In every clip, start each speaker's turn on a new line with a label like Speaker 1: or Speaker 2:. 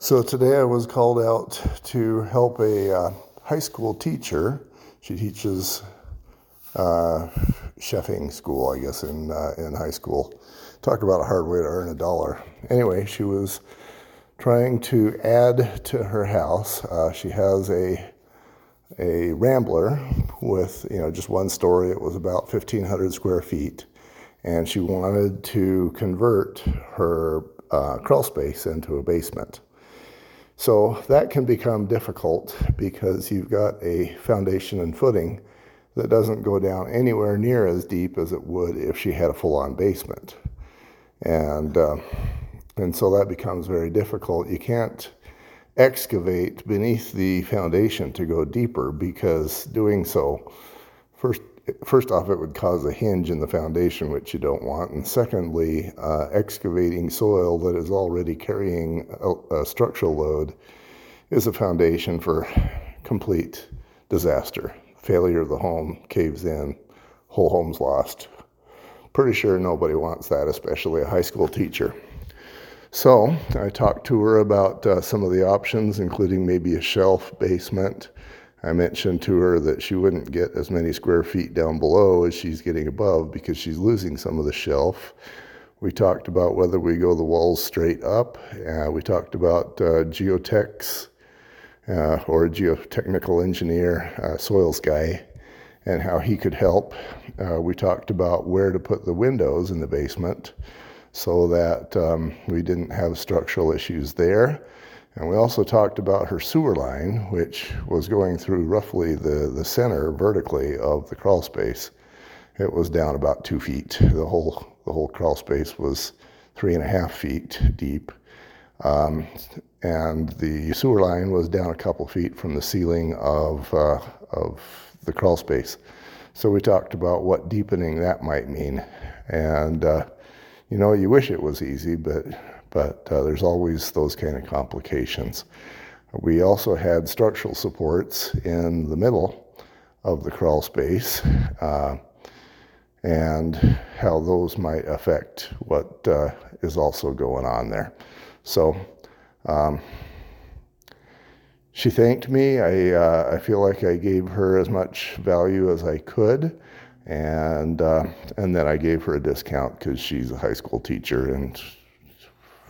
Speaker 1: So today I was called out to help a uh, high school teacher. She teaches uh, chefing school, I guess, in uh, in high school. Talk about a hard way to earn a dollar. Anyway, she was trying to add to her house. Uh, she has a a rambler with you know just one story. It was about 1,500 square feet, and she wanted to convert her uh, crawl space into a basement. So that can become difficult because you've got a foundation and footing that doesn't go down anywhere near as deep as it would if she had a full-on basement, and uh, and so that becomes very difficult. You can't excavate beneath the foundation to go deeper because doing so, first, first off, it would cause a hinge in the foundation, which you don't want. And secondly, uh, excavating soil that is already carrying a, a structural load is a foundation for complete disaster. Failure of the home caves in, whole home's lost. Pretty sure nobody wants that, especially a high school teacher. So I talked to her about uh, some of the options, including maybe a shelf basement. I mentioned to her that she wouldn't get as many square feet down below as she's getting above because she's losing some of the shelf. We talked about whether we go the walls straight up. Uh, we talked about uh, geotechs uh, or a geotechnical engineer, uh, soils guy, and how he could help. Uh, we talked about where to put the windows in the basement so that um, we didn't have structural issues there. And we also talked about her sewer line, which was going through roughly the, the center vertically of the crawl space. It was down about two feet. The whole, the whole crawl space was three and a half feet deep. Um, and the sewer line was down a couple feet from the ceiling of, uh, of the crawl space. So we talked about what deepening that might mean. And uh, you know, you wish it was easy, but but uh, there's always those kind of complications. We also had structural supports in the middle of the crawl space, uh, and how those might affect what uh, is also going on there. So. Um, she thanked me. I, uh, I feel like I gave her as much value as I could and uh, and then I gave her a discount because she's a high school teacher, and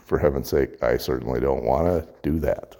Speaker 1: for heaven's sake, I certainly don't want to do that.